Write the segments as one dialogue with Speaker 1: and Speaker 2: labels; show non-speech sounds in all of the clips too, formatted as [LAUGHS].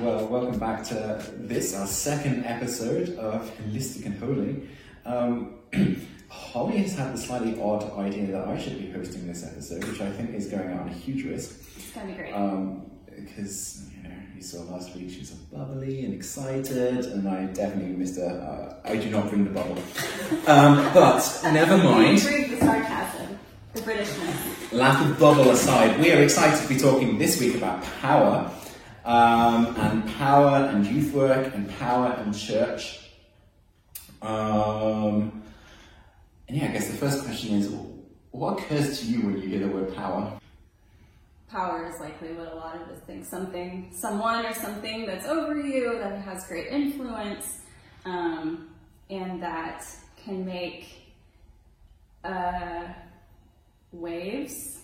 Speaker 1: Well, welcome back to this, our second episode of Holistic and Holy. Um, [CLEARS THROAT] Holly has had the slightly odd idea that I should be hosting this episode, which I think is going out on a huge risk.
Speaker 2: It's gonna be great.
Speaker 1: Um, because you know, you saw last week she was bubbly and excited, and I definitely missed her. Uh, I do not bring the bubble. [LAUGHS] Um, but never mind.
Speaker 2: The sarcasm, the Britishness.
Speaker 1: Lack of bubble aside, we are excited to be talking this week about power, um, and power and youth work, and power and church. Um, and yeah, I guess the first question is, what occurs to you when you hear the word power?
Speaker 2: Power is likely what a lot of us think. Something, someone or something that's over you, that has great influence, um, and that can make uh, waves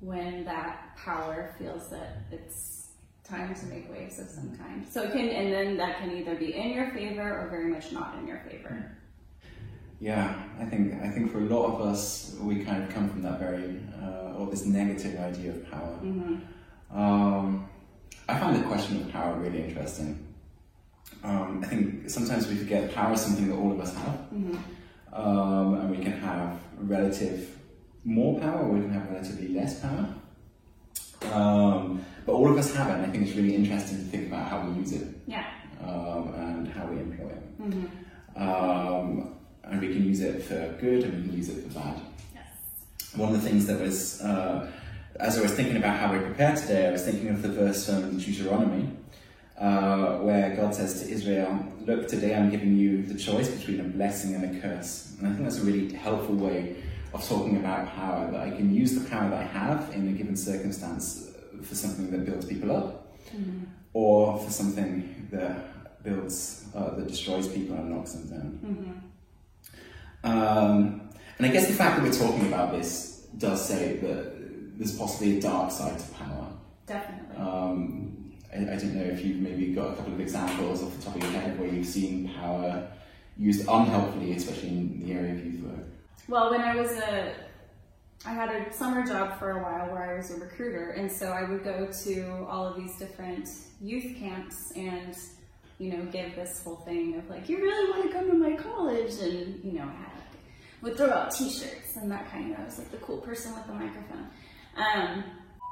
Speaker 2: when that power feels that it's time to make waves of some kind. So it can, and then that can either be in your favor or very much not in your favor.
Speaker 1: Yeah, I think I think for a lot of us, we kind of come from that very uh, or this negative idea of power. Um, I find the question of power really interesting. Um, I think sometimes we forget power is something that all of us have, um, and we can have relative more power, or we can have relatively less power. Um, but all of us have it, and I think it's really interesting to think about how we use it
Speaker 2: Yeah.
Speaker 1: um, and how we employ it. Um, and we can use it for good and we can use it for bad.
Speaker 2: Yes.
Speaker 1: One of the things that was, uh, as I was thinking about how we prepare today, I was thinking of the verse from Deuteronomy, uh, where God says to Israel, Look, today I'm giving you the choice between a blessing and a curse. And I think that's a really helpful way of talking about power, that I can use the power that I have in a given circumstance for something that builds people up, or for something that builds, uh, that destroys people and knocks them down. Um, and I guess the fact that we're talking about this does say that there's possibly a dark side to power.
Speaker 2: Definitely.
Speaker 1: Um, I, I don't know if you've maybe got a couple of examples off the top of your head where you've seen power used unhelpfully, especially in the area of youth work.
Speaker 2: Well, when I was a, I had a summer job for a while where I was a recruiter, and so I would go to all of these different youth camps and, you know, give this whole thing of like, you really want to come to my college, and you know, I had, would throw out T-shirts and that kind of. I was like the cool person with the microphone. Um,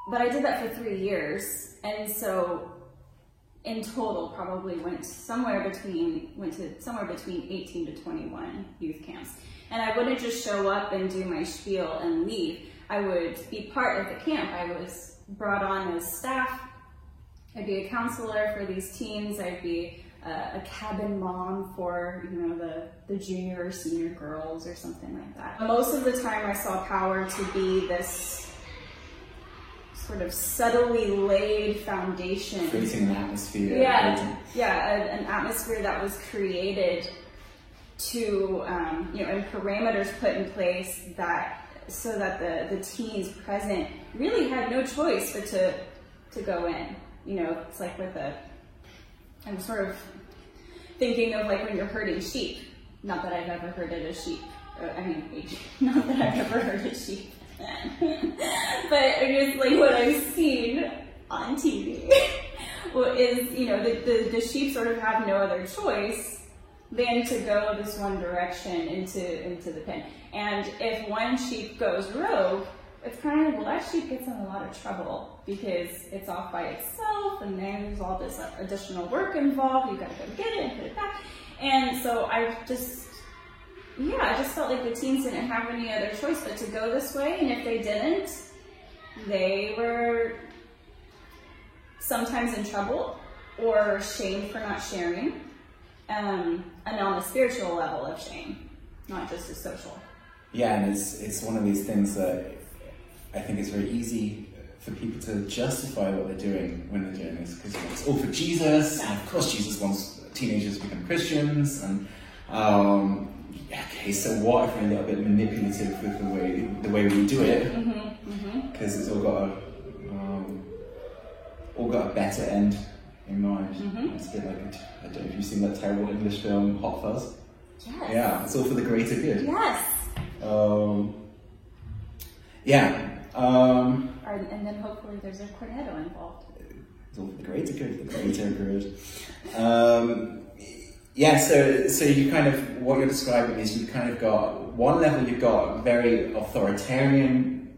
Speaker 2: but I did that for three years, and so in total probably went somewhere between went to somewhere between 18 to 21 youth camps and i wouldn't just show up and do my spiel and leave. I would be part of the camp. I was brought on as staff. I'd be a counselor for these teens. I'd be uh, a cabin mom for you know the, the junior or senior girls or something like that. Most of the time i saw power to be this sort of subtly laid foundation.
Speaker 1: Creating an atmosphere.
Speaker 2: yeah, yeah, an atmosphere that was created to, um, you know, and parameters put in place that so that the, the teens present really had no choice but to to go in. You know, it's like with a, I'm sort of thinking of like when you're herding sheep. Not that I've ever herded a sheep. Uh, I mean. [LAUGHS] Not that I've ever herded sheep. [LAUGHS] but it's like what I've seen on TV [LAUGHS] is, you know, the, the, the sheep sort of have no other choice than to go this one direction into, into the pen. And if one sheep goes rogue, it's kind of, well, that sheep gets in a lot of trouble because it's off by itself and then there's all this additional work involved. You gotta go get it and put it back. And so I just, yeah, I just felt like the teens didn't have any other choice but to go this way. And if they didn't, they were sometimes in trouble or shamed for not sharing, um, and on a spiritual level of shame, not just a social.
Speaker 1: Yeah, and it's it's one of these things that I think it's very easy for people to justify what they're doing when they're doing this because it's all for Jesus, and of course Jesus wants teenagers to become Christians, and um, okay, so what if we're a little bit manipulative with the way the way we do it? Because it's all got a um, all got a better end in mind. It's a bit like I don't know if you've seen that terrible English film Hot Fuzz.
Speaker 2: Yes.
Speaker 1: Yeah, it's all for the greater good.
Speaker 2: Yes.
Speaker 1: Um, yeah. Um,
Speaker 2: Or, and then hopefully there's a cornetto involved.
Speaker 1: It's all for the greater good, the greater good. Um, yeah, so so you kind of what you're describing is you've kind of got one level you've got very authoritarian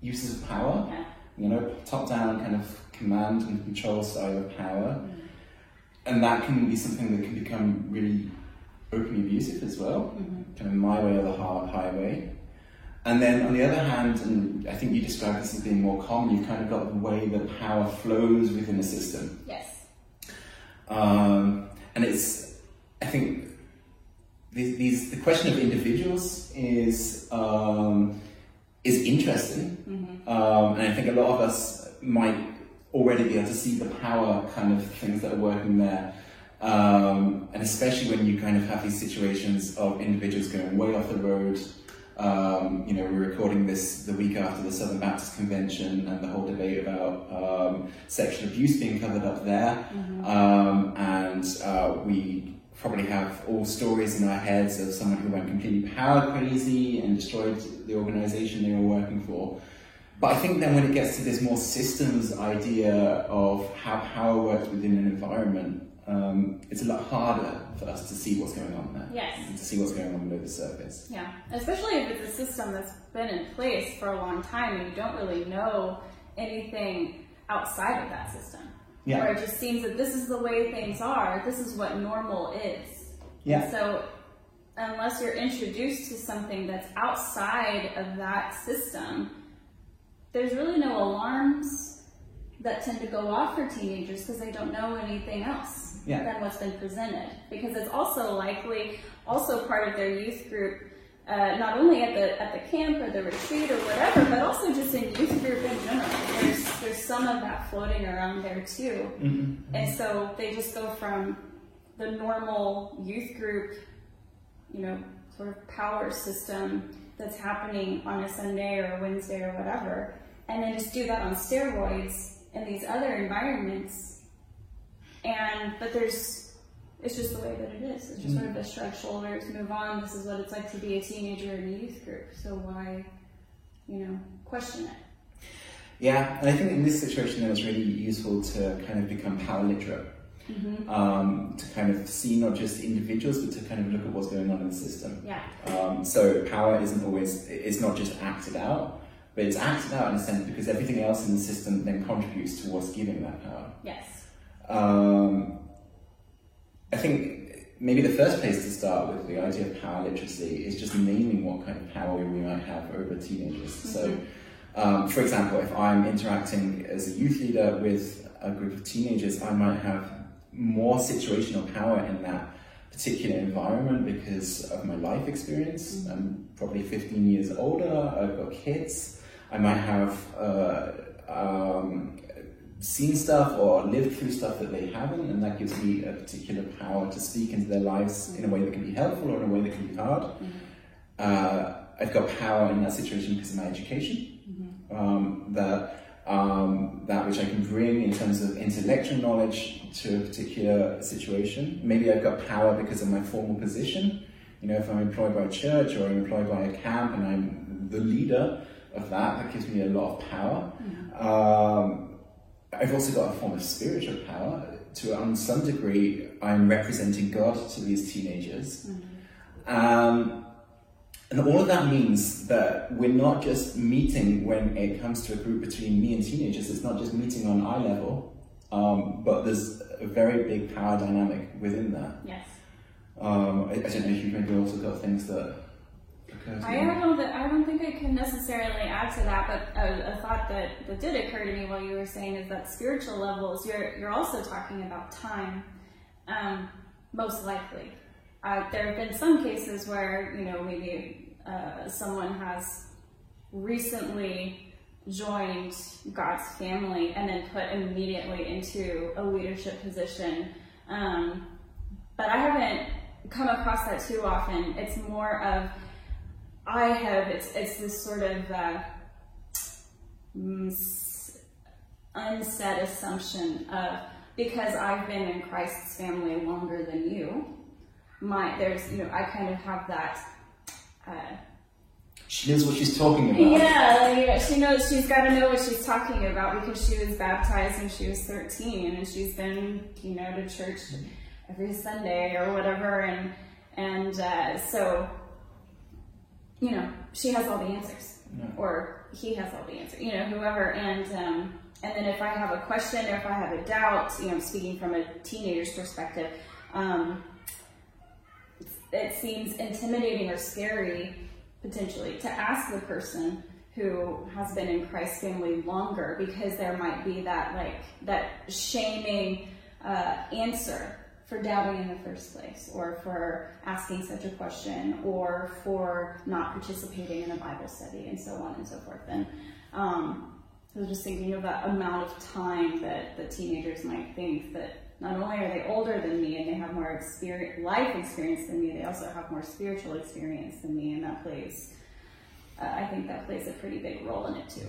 Speaker 1: uses of power,
Speaker 2: Yeah.
Speaker 1: you know, top down kind of command and control style of power, and that can be something that can become really openly abusive as well, kind of my way or the hard highway. And then on the other hand, and I think you described this as being more common, you've kind of got the way that power flows within a system.
Speaker 2: Yes.
Speaker 1: Um, and it's, I think, these, these, the question of individuals is um, is interesting, um, and I think a lot of us might already be able to see the power kind of things that are working there. Um, and especially when you kind of have these situations of individuals going way off the road. Um, you know, we're recording this the week after the Southern Baptist Convention and the whole debate about um, sexual abuse being covered up there. Um, and uh, we probably have all stories in our heads of someone who went completely power crazy and destroyed the organization they were working for. But I think then when it gets to this more systems idea of how power works within an environment, um, it's a lot harder for us to see what's going on there.
Speaker 2: Yes.
Speaker 1: And to see what's going on below the surface.
Speaker 2: Yeah, especially if it's a system that's been in place for a long time and you don't really know anything outside of that system.
Speaker 1: Yeah.
Speaker 2: Where it just seems that this is the way things are, this is what normal is.
Speaker 1: Yeah.
Speaker 2: And so, unless you're introduced to something that's outside of that system, there's really no alarms that tend to go off for teenagers because they don't know anything else
Speaker 1: Yeah.
Speaker 2: than what's been presented. Because it's also likely also part of their youth group, uh, not only at the at the camp or the retreat or whatever, but also just in youth group in general. There's there's some of that floating around there too. And so they just go from the normal youth group, you know, sort of power system that's happening on a Sunday or a Wednesday or whatever, and then just do that on steroids in these other environments. And but there's it's just the way that it is. It's just sort of a shrug shoulders, move on. This is what it's like to be a teenager in a youth group. So why, you know, question it?
Speaker 1: Yeah, and I think in this situation, it was really useful to kind of become power literate. Um, to kind of see not just individuals, but to kind of look at what's going on in the system.
Speaker 2: Yeah.
Speaker 1: Um, so power isn't always, it's not just acted out, but it's acted out in a sense because everything else in the system then contributes towards giving that power.
Speaker 2: Yes.
Speaker 1: Um, I think maybe the first place to start with the idea of power literacy is just naming what kind of power we might have over teenagers. So, um, for example, if I'm interacting as a youth leader with a group of teenagers, I might have more situational power in that particular environment because of my life experience. I'm probably 15 years older, I've got kids, I might have uh, um, seen stuff or lived through stuff that they haven't, and that gives me a particular power to speak into their lives in a way that can be helpful or in a way that can be hard. Uh, I've got power in that situation because of my education. Um, that um, that which I can bring in terms of intellectual knowledge to a particular situation. Maybe I've got power because of my formal position. You know, if I'm employed by a church or I'm employed by a camp and I'm the leader of that, that gives me a lot of power. Um, I've also got a form of spiritual power. To on some degree, I'm representing God to these teenagers. Um, and all of that means that we're not just meeting when it comes to a group between me and teenagers, it's not just meeting on eye level, um, but there's a very big power dynamic within that.
Speaker 2: Yes.
Speaker 1: Um, I, I don't know if you've maybe also got things that
Speaker 2: I don't, thi- I don't think I can necessarily add to that, but a, a thought that, that did occur to me while you were saying is that spiritual levels, you're, you're also talking about time, um, most likely. Uh, there have been some cases where, you know, maybe uh, someone has recently joined God's family and then put immediately into a leadership position. Um, but I haven't come across that too often. It's more of I have it's it's this sort of uh, mm, unsaid assumption of because I've been in Christ's family longer than you, my there's you know I kind of have that uh,
Speaker 1: she knows what she's talking about.
Speaker 2: Yeah, like, she knows she's got to know what she's talking about because she was baptized when she was 13 and she's been, you know, to church every Sunday or whatever. And, and uh, so, you know, she has all the answers.
Speaker 1: Yeah.
Speaker 2: Or he has all the answers, you know, whoever. And, um, and then if I have a question or if I have a doubt, you know, speaking from a teenager's perspective, um, it seems intimidating or scary potentially to ask the person who has been in Christ's family longer because there might be that like that shaming uh, answer for doubting in the first place or for asking such a question or for not participating in a Bible study and so on and so forth. And um, I was just thinking of that amount of time that the teenagers might think that not only are they older than me and they have more experience, life experience than me, they also have more spiritual experience than me, and that plays. Uh, I think that plays a pretty big role in it too.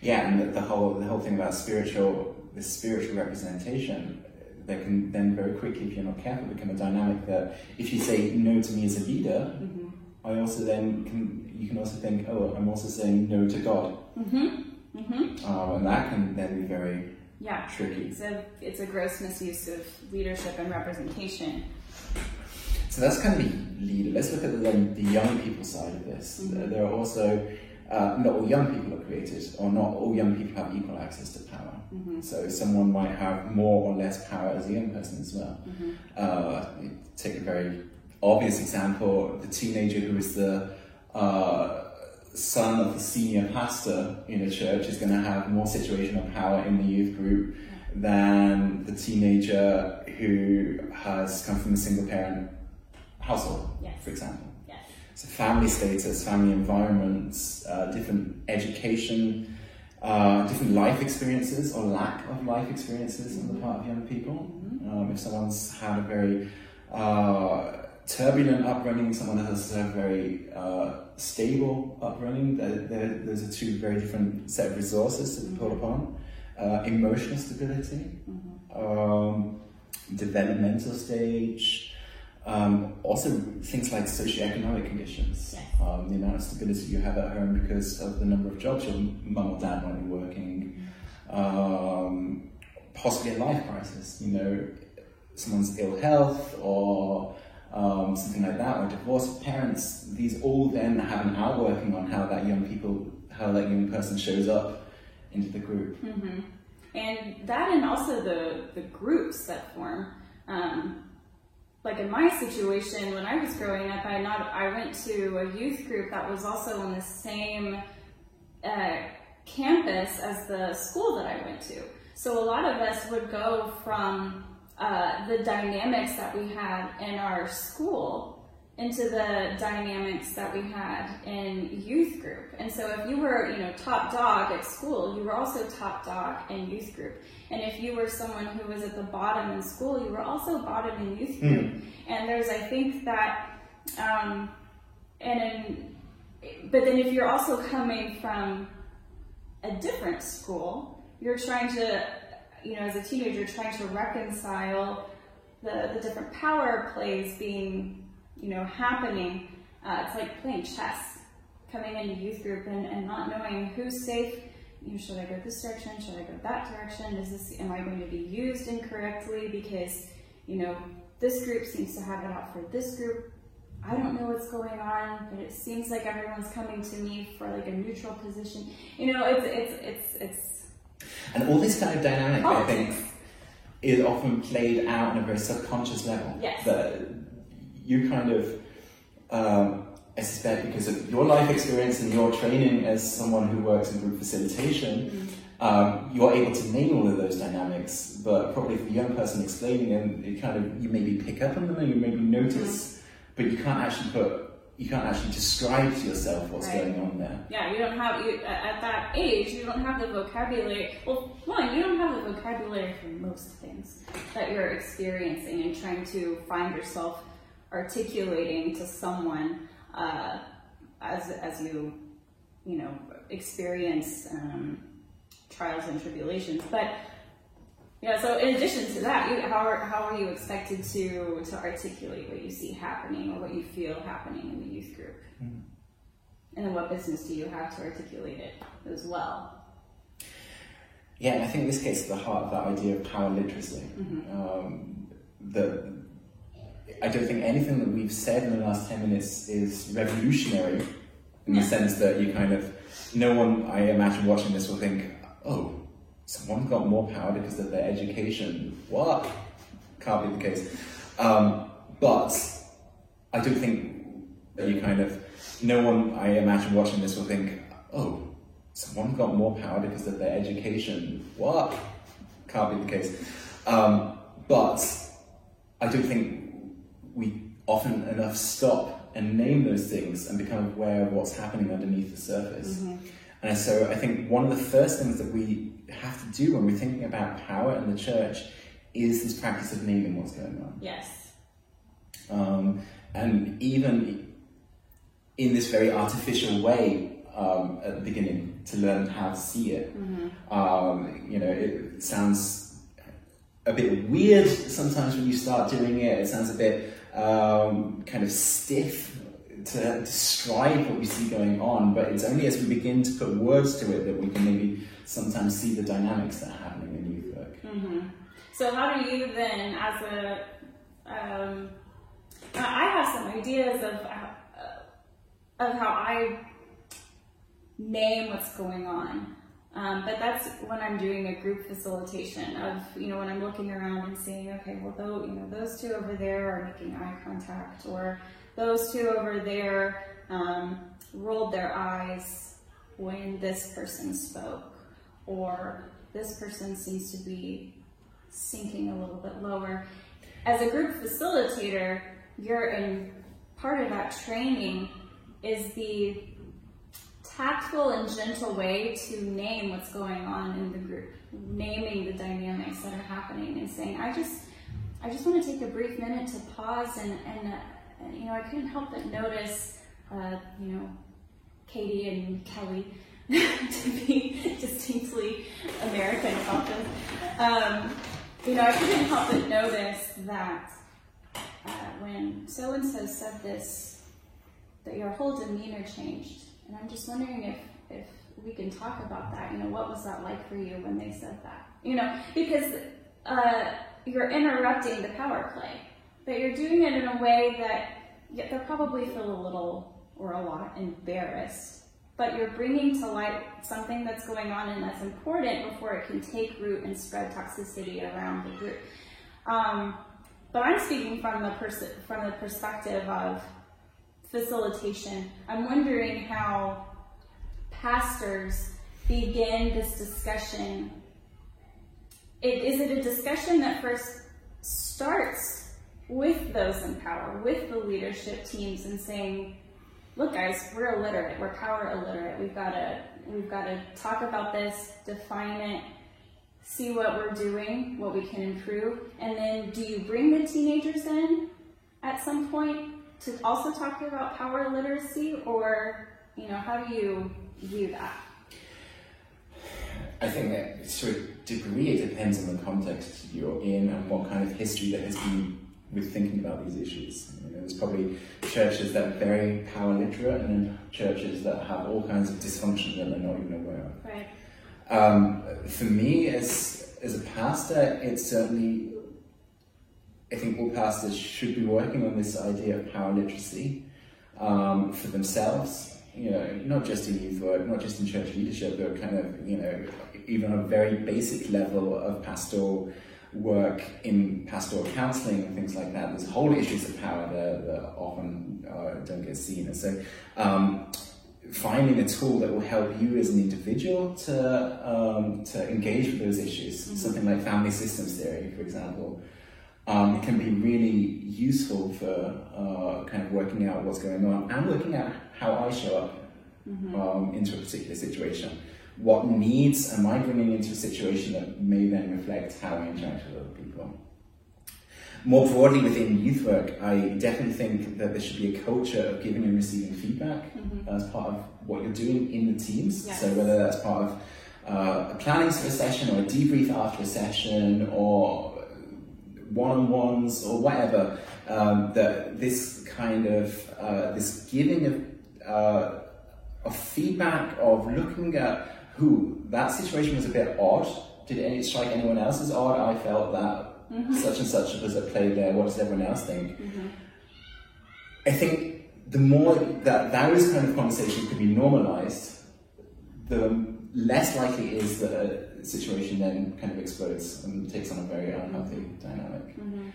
Speaker 1: Yeah, and the, the whole the whole thing about spiritual the spiritual representation, there can then very quickly, if you're not careful, become a dynamic that if you say no to me as a leader,
Speaker 2: Mm-hmm.
Speaker 1: I also then can you can also think, oh, I'm also saying no to God,
Speaker 2: Mm-hmm. Mm-hmm.
Speaker 1: um, and that can then be very
Speaker 2: Yeah.
Speaker 1: tricky.
Speaker 2: It's a it's a gross misuse of leadership and representation.
Speaker 1: So that's kind of the leader. Let's look at the, the young people side of this.
Speaker 2: Mhm.
Speaker 1: There are also uh, not all young people are created, or not all young people have equal access to power.
Speaker 2: Mm-hmm.
Speaker 1: So someone might have more or less power as a young person as well.
Speaker 2: Mm-hmm.
Speaker 1: Uh, take a very obvious example: the teenager who is the uh, son of the senior pastor in a church is going to have more situational power in the youth group than the teenager who has come from a single parent household,
Speaker 2: Yes.
Speaker 1: for example. So family status, family environments, uh, different education, uh, different life experiences or lack of life experiences on the part of young people. Um, if someone's had a very uh, turbulent upbringing, someone that has a very uh, stable upbringing, there, those are two very different set of resources to pull upon. Uh, emotional stability, um, developmental stage, um, also things like socioeconomic conditions, um, the amount of stability you have at home because of the number of jobs your mum or dad might be working, um, possibly a life crisis, you know, someone's ill health or um, something like that, or divorced parents. These all then have an outworking on how that young people, how that young person shows up into the group.
Speaker 2: hmm And that, and also the the groups that form. Um, like in my situation, when I was growing up, I not I went to a youth group that was also on the same uh, campus as the school that I went to. So a lot of us would go from uh, the dynamics that we had in our school into the dynamics that we had in youth group. And so if you were, you know, top dog at school, you were also top dog in youth group. And if you were someone who was at the bottom in school, you were also bottom in youth group. And there's, I think that, um, and in, but then if you're also coming from a different school, you're trying to, you know, as a teenager, trying to reconcile the, the different power plays being, you know, happening. Uh, it's like playing chess, coming into youth group and, and not knowing who's safe. You know, should I go this direction? Should I go that direction? Is this, am I going to be used incorrectly? Because, you know, this group seems to have it out for this group. I don't know what's going on, but it seems like everyone's coming to me for like a neutral position. You know, it's it's it's it's
Speaker 1: And all this kind of dynamic, I think, is often played out on a very subconscious level.
Speaker 2: Yes.
Speaker 1: You kind of, um, I suspect, because of your life experience and your training as someone who works in group facilitation, um, you're able to name all of those dynamics. But probably for the young person explaining them, it kind of you maybe pick up on them and you maybe notice, but you can't actually put. You can't actually describe to yourself what's
Speaker 2: Right.
Speaker 1: going on there.
Speaker 2: Yeah, you don't have you at that age. You don't have the vocabulary. Well, one, you don't have the vocabulary for most things that you're experiencing and trying to find yourself articulating to someone uh, as as you you know experience um, trials and tribulations. But yeah, so in addition to that, you, how are how are you expected to to articulate what you see happening or what you feel happening in the youth group? And then what business do you have to articulate it as well?
Speaker 1: Yeah, and I think this gets to the heart of that idea of power literacy.
Speaker 2: Mm-hmm.
Speaker 1: Um, that I don't think anything that we've said in the last 10 minutes is revolutionary in the sense that you kind of, no one, I imagine, watching this will think, oh, someone got more power because of their education. What? Can't be the case. Um, but I don't think that you kind of, no one, I imagine, watching this will think, oh, someone got more power because of their education. What? Can't be the case. Um, but I don't think we often enough stop and name those things and become aware of what's happening underneath the surface.
Speaker 2: Mm-hmm.
Speaker 1: And so I think one of the first things that we have to do when we're thinking about power in the church is this practice of naming what's going on.
Speaker 2: Yes.
Speaker 1: Um, and even in this very artificial way um, at the beginning, to learn how to see it. Um, you know, it sounds a bit weird sometimes when you start doing it. It sounds a bit um, kind of stiff to describe what we see going on, but it's only as we begin to put words to it that we can maybe sometimes see the dynamics that are happening in youth work.
Speaker 2: hmm So how do you then, as a, um, I have some ideas of of how I name what's going on. Um, but that's when I'm doing a group facilitation of, you know, when I'm looking around and seeing, okay, well, though, you know, those two over there are making eye contact, or those two over there um, rolled their eyes when this person spoke, or this person seems to be sinking a little bit lower. As a group facilitator, you're in part of that training is the tactful and gentle way to name what's going on in the group, naming the dynamics that are happening and saying, I just, I just want to take a brief minute to pause and, and, uh, you know, I couldn't help but notice, uh, you know, Katie and Kelly [LAUGHS] to be distinctly American this. Um, you know, I couldn't help but notice that uh, when so and so said this, that your whole demeanor changed. And I'm just wondering if, if we can talk about that. You know, what was that like for you when they said that? You know, because uh, you're interrupting the power play, but you're doing it in a way that yeah, they'll probably feel a little or a lot embarrassed. But you're bringing to light something that's going on and that's important before it can take root and spread toxicity around the group. Um, but I'm speaking from the pers- from the perspective of facilitation. I'm wondering how pastors begin this discussion. It, is it a discussion that first starts with those in power, with the leadership teams, and saying, "Look, guys, we're illiterate. We're power illiterate. We've got to we've got to talk about this, define it." See what we're doing, what we can improve, and then do you bring the teenagers in at some point to also talk about power literacy, or you know, how do you view that?
Speaker 1: I think that to a degree it depends on the context you're in and what kind of history there has been with thinking about these issues. You know, there's probably churches that are very power literate and churches that have all kinds of dysfunction that they're not even aware of.
Speaker 2: Right.
Speaker 1: Um, for me, as as a pastor, it's certainly. I think all pastors should be working on this idea of power literacy um, for themselves. You know, not just in youth work, not just in church leadership, but kind of you know, even on a very basic level of pastoral work in pastoral counselling and things like that. There's whole issues of power there that often uh, don't get seen. And so, um, finding a tool that will help you as an individual to um, to engage with those issues, something like family systems theory, for example, um, it can be really useful for uh, kind of working out what's going on and looking at how I show up um, into a particular situation. What needs am I bringing into a situation that may then reflect how I interact with other people? More broadly within youth work, I definitely think that there should be a culture of giving and receiving feedback as part of what you're doing in the teams.
Speaker 2: Yes.
Speaker 1: So whether that's part of uh, a planning for a session or a debrief after a session or one-on-ones or whatever, um, that this kind of uh, this giving of uh, of feedback of looking at who that situation was a bit odd. Did it strike anyone else as odd? I felt that mm-hmm. such and such was at play there. What does everyone else think? Mm-hmm. I think the more that those kind of conversations could be normalized, the less likely it is that a situation then kind of explodes and takes on a very unhealthy dynamic. Mm-hmm.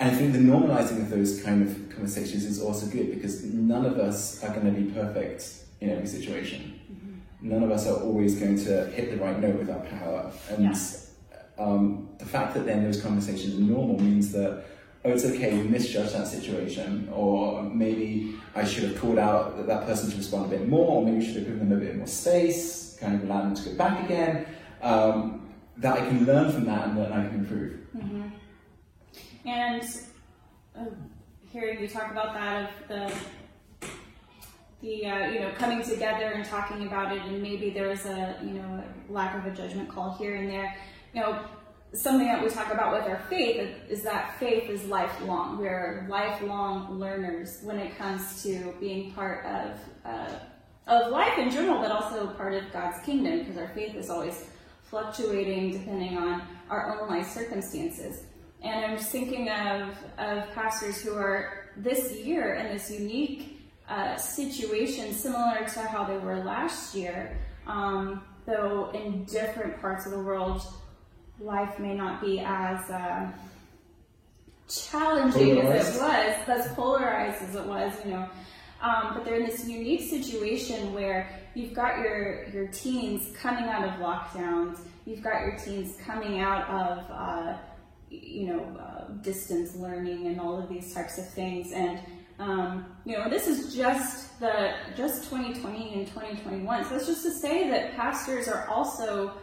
Speaker 1: And I think the normalizing of those kind of conversations is also good because none of us are going to be perfect in every situation. Mm-hmm. None of us are always going to hit the right note with our power. And yeah. um, the fact that then those conversations are normal means that oh, it's okay, we misjudged that situation, or maybe I should have called out that, that person to respond a bit more, or maybe we should have given them a bit more space, kind of allowed them to go back again. Um, that I can learn from that and that I can improve.
Speaker 2: Mm-hmm. And uh, hearing you talk about that of the the uh, you know coming together and talking about it, and maybe there was a you know lack of a judgment call here and there. You know, something that we talk about with our faith is that faith is lifelong. We're lifelong learners when it comes to being part of uh, of life in general, but also part of God's kingdom, because our faith is always fluctuating depending on our own life circumstances. And I'm just thinking of, of pastors who are this year in this unique uh, situation, similar to how they were last year, um, though in different parts of the world, life may not be as uh, challenging polarized. as it was, as polarized as it was, you know. Um, but they're in this unique situation where you've got your your teens coming out of lockdowns, you've got your teens coming out of uh, you know uh, distance learning and all of these types of things, and um, you know this is just the just 2020 and 2021. So it's just to say that pastors are also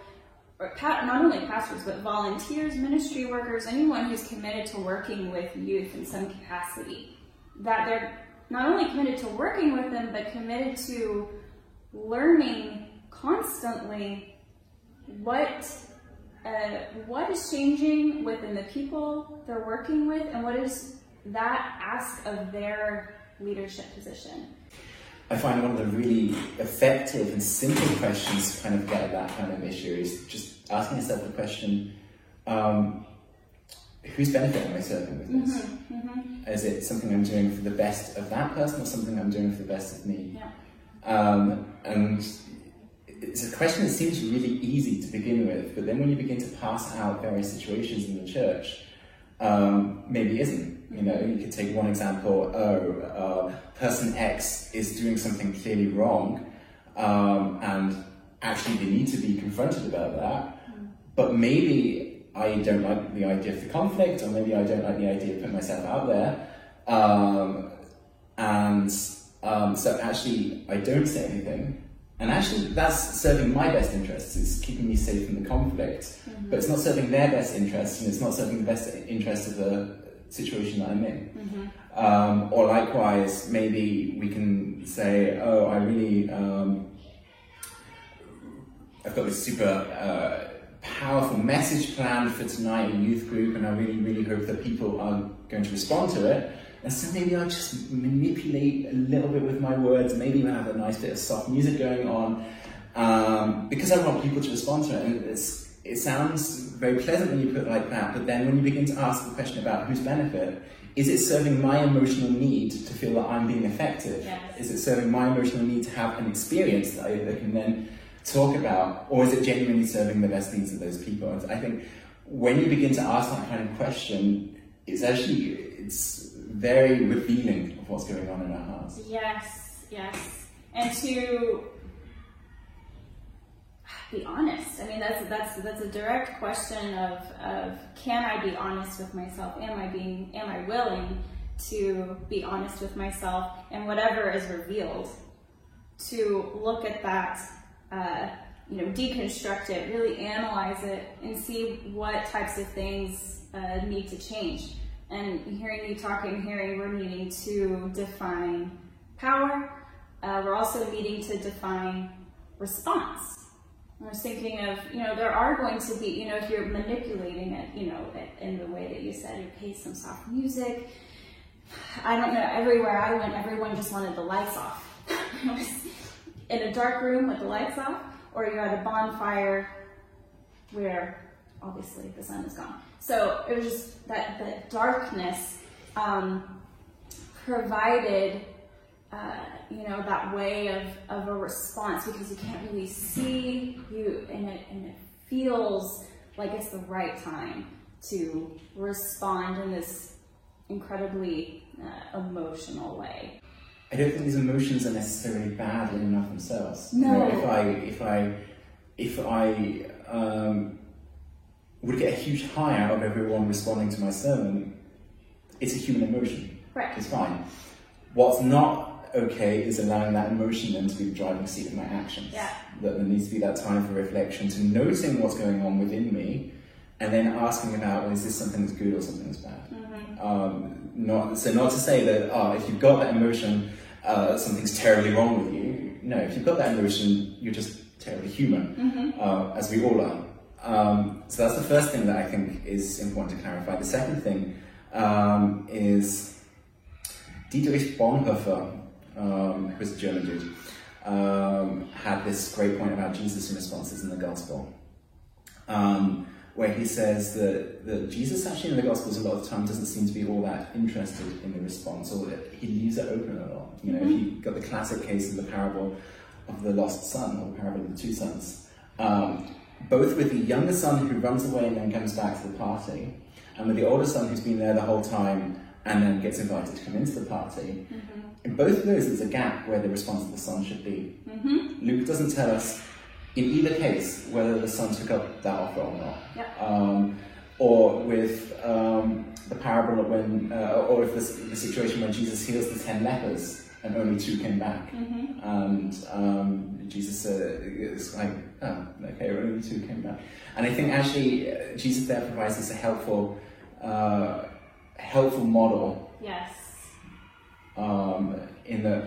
Speaker 2: not only pastors, but volunteers, ministry workers, anyone who's committed to working with youth in some capacity, that they're not only committed to working with them, but committed to learning constantly what uh, what is changing within the people they're working with, and what is that ask of their leadership position.
Speaker 1: I find one of the really effective and simple questions to kind of get at that kind of issue is just asking yourself the question, um, whose benefit am I serving with this? Mm-hmm, mm-hmm. Is it something I'm doing for the best of that person or something I'm doing for the best of me?
Speaker 2: Yeah.
Speaker 1: Um, and it's a question that seems really easy to begin with, but then when you begin to pass out various situations in the church, um, maybe isn't. You know, you could take one example. Oh, uh, person X is doing something clearly wrong, um, and actually they need to be confronted about that. But maybe I don't like the idea of the conflict, or maybe I don't like the idea of putting myself out there, um, and um, so actually I don't say anything. And actually, that's serving my best interests. It's keeping me safe from the conflict, mm-hmm. but it's not serving their best interests, and it's not serving the best interests of the situation that I'm in. Mm-hmm. Um, or likewise, maybe we can say, "Oh, I really, um, I've got this super uh, powerful message planned for tonight in youth group, and I really, really hope that people are going to respond to it." And so maybe I'll just manipulate a little bit with my words. Maybe we'll have a nice bit of soft music going on um, because I want people to respond to it. And it sounds very pleasant when you put it like that, but then when you begin to ask the question about whose benefit, is it serving my emotional need to feel that I'm being effective?
Speaker 2: Yes.
Speaker 1: Is it serving my emotional need to have an experience that I can then talk about? Or is it genuinely serving the best needs of those people? And I think when you begin to ask that kind of question, it's actually, it's very revealing of what's going on in our hearts.
Speaker 2: Yes, yes. And to be honest. I mean, that's that's that's a direct question of of can I be honest with myself? Am I being am I willing to be honest with myself and whatever is revealed to look at that uh, you know deconstruct it really analyze it and see what types of things uh, need to change and hearing you talking, hearing we're needing to define power. Uh, we're also needing to define response. I was thinking of, you know, there are going to be, you know, if you're manipulating it, you know, in the way that you said, you play some soft music. I don't know, everywhere I went, everyone just wanted the lights off. [LAUGHS] in a dark room with the lights off, or you're at a bonfire where obviously the sun is gone. So it was just that the darkness um, provided, uh, you know, that way of, of a response because you can't really see you, and it and it feels like it's the right time to respond in this incredibly uh, emotional way.
Speaker 1: I don't think these emotions are necessarily bad in and of themselves.
Speaker 2: No.
Speaker 1: You know, if I if I if I um, would get a huge high out of everyone responding to my sermon, it's a human emotion.
Speaker 2: Right.
Speaker 1: It's fine. What's not okay is allowing that emotion then to be the driving seat of my actions.
Speaker 2: Yeah.
Speaker 1: That there needs to be that time for reflection, to noticing what's going on within me, and then asking about, well, is this something that's good or something that's bad? Um, not so not to say that oh, if you've got that emotion, uh, something's terribly wrong with you. No, if you've got that emotion, you're just terribly human, uh, as we all are. Um, so that's the first thing that I think is important to clarify. The second thing um, is Dietrich Bonhoeffer, um, who was a German dude, um, had this great point about Jesus' responses in the gospel. Where he says that, that Jesus actually in the Gospels a lot of the time doesn't seem to be all that interested in the response, or that he leaves it open a lot. You know,
Speaker 2: Mm-hmm.
Speaker 1: he got the classic case of the parable of the lost son, or the parable of the two sons. Um, both with the younger son who runs away and then comes back to the party, and with the older son who's been there the whole time and then gets invited to come into the party.
Speaker 2: Mm-hmm.
Speaker 1: In both of those, there's a gap where the response of the son should be.
Speaker 2: Mm-hmm.
Speaker 1: Luke doesn't tell us in either case whether the son took up that offer or not.
Speaker 2: Yep.
Speaker 1: Um, or with um, the parable of when, uh, or if the, the situation when Jesus heals the ten lepers and only two came back,
Speaker 2: Mm-hmm.
Speaker 1: and um, Jesus uh, is like, oh, okay, only two came back. And I think actually uh, Jesus there provides us a helpful, uh, helpful model
Speaker 2: Yes.
Speaker 1: um, in that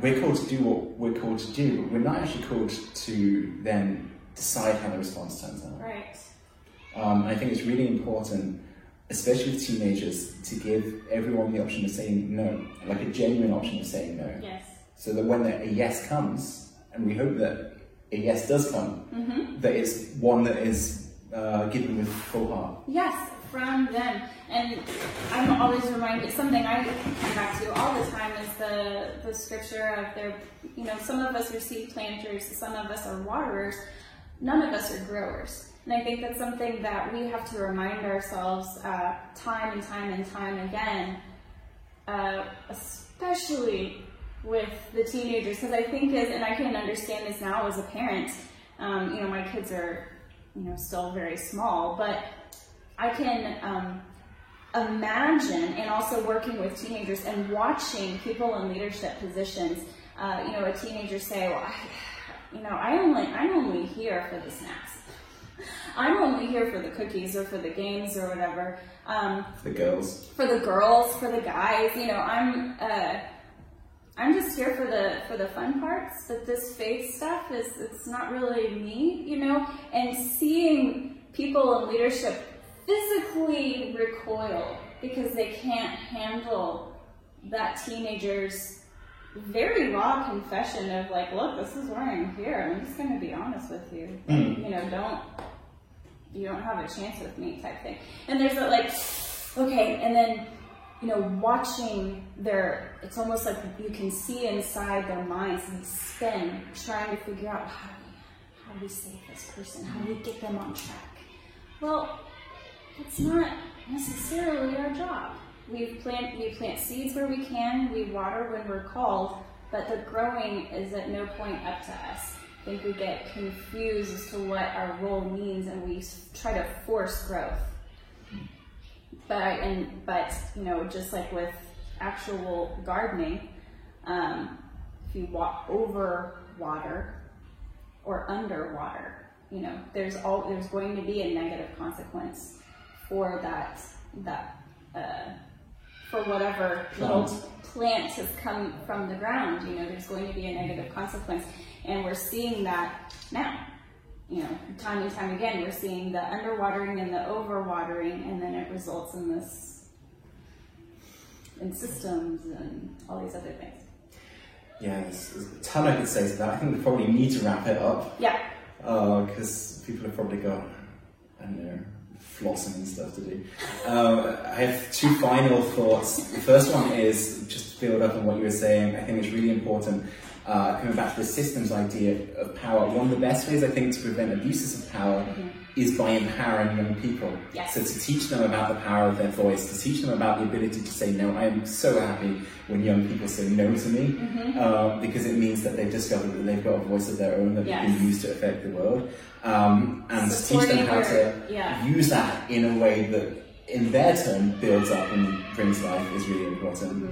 Speaker 1: we're called to do what we're called to do, but we're not actually called to then decide how the response turns out.
Speaker 2: Right.
Speaker 1: Um, I think it's really important, especially with teenagers, to give everyone the option of saying no, like a genuine option of saying no,
Speaker 2: Yes.
Speaker 1: so that when a yes comes, and we hope that a yes does come,
Speaker 2: Mm-hmm.
Speaker 1: that it's one that is uh, given with full heart.
Speaker 2: Yes, from them. And I'm always reminded something I come back to all the time is the the scripture of their you know, some of us are seed planters, some of us are waterers, none of us are growers. And I think that's something that we have to remind ourselves uh, time and time and time again, uh, especially with the teenagers, because I think is, and I can understand this now as a parent. Um, you know, my kids are, you know, still very small, but I can um, imagine, and also working with teenagers and watching people in leadership positions. Uh, you know, a teenager say, "Well, I, you know, I only, I'm only here for the snacks. I'm only here for the cookies or for the games or whatever." Um,
Speaker 1: For the girls,
Speaker 2: for the girls, for the guys, you know, I'm uh, I'm just here for the for the fun parts, but this faith stuff is it's not really me, you know. And seeing people in leadership physically recoil because they can't handle that teenager's very raw confession of like, look, this is where I'm here. I'm just going to be honest with you. Hmm. You know, don't you don't have a chance with me type thing. And there's a like, okay, and then you know, watching their, it's almost like you can see inside their minds and they spin, trying to figure out how do we, how do we save this person? How do we get them on track? Well, it's not necessarily our job. We plant, we plant seeds where we can, we water when we're called, but the growing is at no point up to us. I think we get confused as to what our role means and we try to force growth but and but you know just like with actual gardening um, if you walk over water or under water you know there's all there's going to be a negative consequence for that that uh, for whatever little
Speaker 1: Plant.
Speaker 2: has come from the ground you know there's going to be a negative consequence and we're seeing that now you know, time and time again, we're seeing the underwatering and the overwatering, and then it results in this, in systems and all these other things.
Speaker 1: yeah, there's, there's a ton I could say to that. I think we probably need to wrap it up
Speaker 2: Yeah.
Speaker 1: because people have probably got, I don't know, flossing and stuff to do. Um, I have two final thoughts. The first one is just to build up on what you were saying. I think it's really important. Uh, coming back to the systems idea of power, one of the best ways I think to prevent abuses of power is by empowering young people.
Speaker 2: Yes.
Speaker 1: So to teach them about the power of their voice, to teach them about the ability to say no. I am so happy when young people say no to me uh, because it means that they've discovered that they've got a voice of their own that
Speaker 2: Yes.
Speaker 1: they can use to affect the world. Um, and to teach them how to
Speaker 2: yeah.
Speaker 1: use that in a way that, in their turn, builds up and brings life is really important.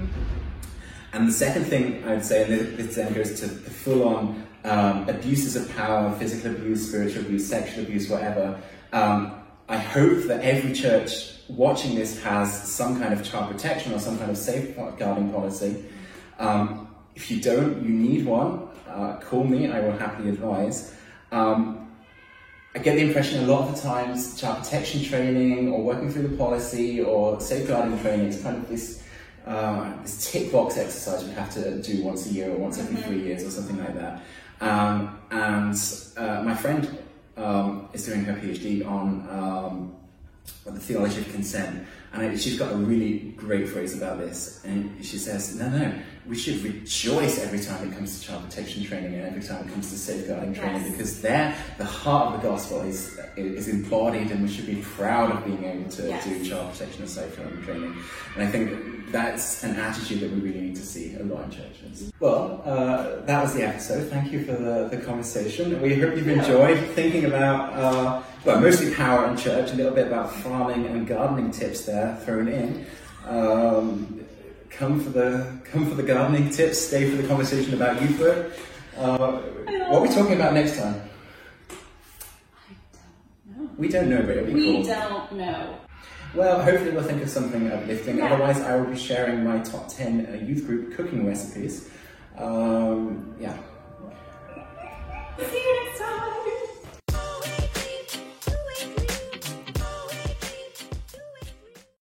Speaker 1: And the second thing I'd say, and this- this then goes to the full on um, abuses of power, physical abuse, spiritual abuse, sexual abuse, whatever. Um, I hope that every church watching this has some kind of child protection or some kind of safeguarding policy. Um, if you don't, you need one. Uh, call me, I will happily advise. Um, I get the impression a lot of the times child protection training or working through the policy or safeguarding training is kind of this uh, this tick box exercise you have to do once a year or once every three years or something like that. Um, and uh, my friend um, is doing her PhD on um, the theology of consent, and she's got a really great phrase about this. And she says, "No, no, we should rejoice every time it comes to child protection training and every time it comes to safeguarding training,
Speaker 2: Yes.
Speaker 1: because there, the heart of the gospel is is embodied, and we should be proud of being able to
Speaker 2: Yes.
Speaker 1: do child protection and safeguarding training. And I think that's an attitude that we really need to see a lot in churches. Well, uh, that was the episode. Thank you for the, the conversation. We hope you've enjoyed thinking about, uh, well, mostly power and church, a little bit about farming and gardening tips there thrown in. Um, come for the come for the gardening tips. Stay for the conversation about youth work. Uh, what are we talking about next time? We don't know, but it'll be
Speaker 2: We
Speaker 1: cool.
Speaker 2: don't know.
Speaker 1: Well, hopefully we'll think of something uplifting.
Speaker 2: Yeah.
Speaker 1: Otherwise, I will be sharing my top 10 uh, youth group cooking recipes. Um, yeah,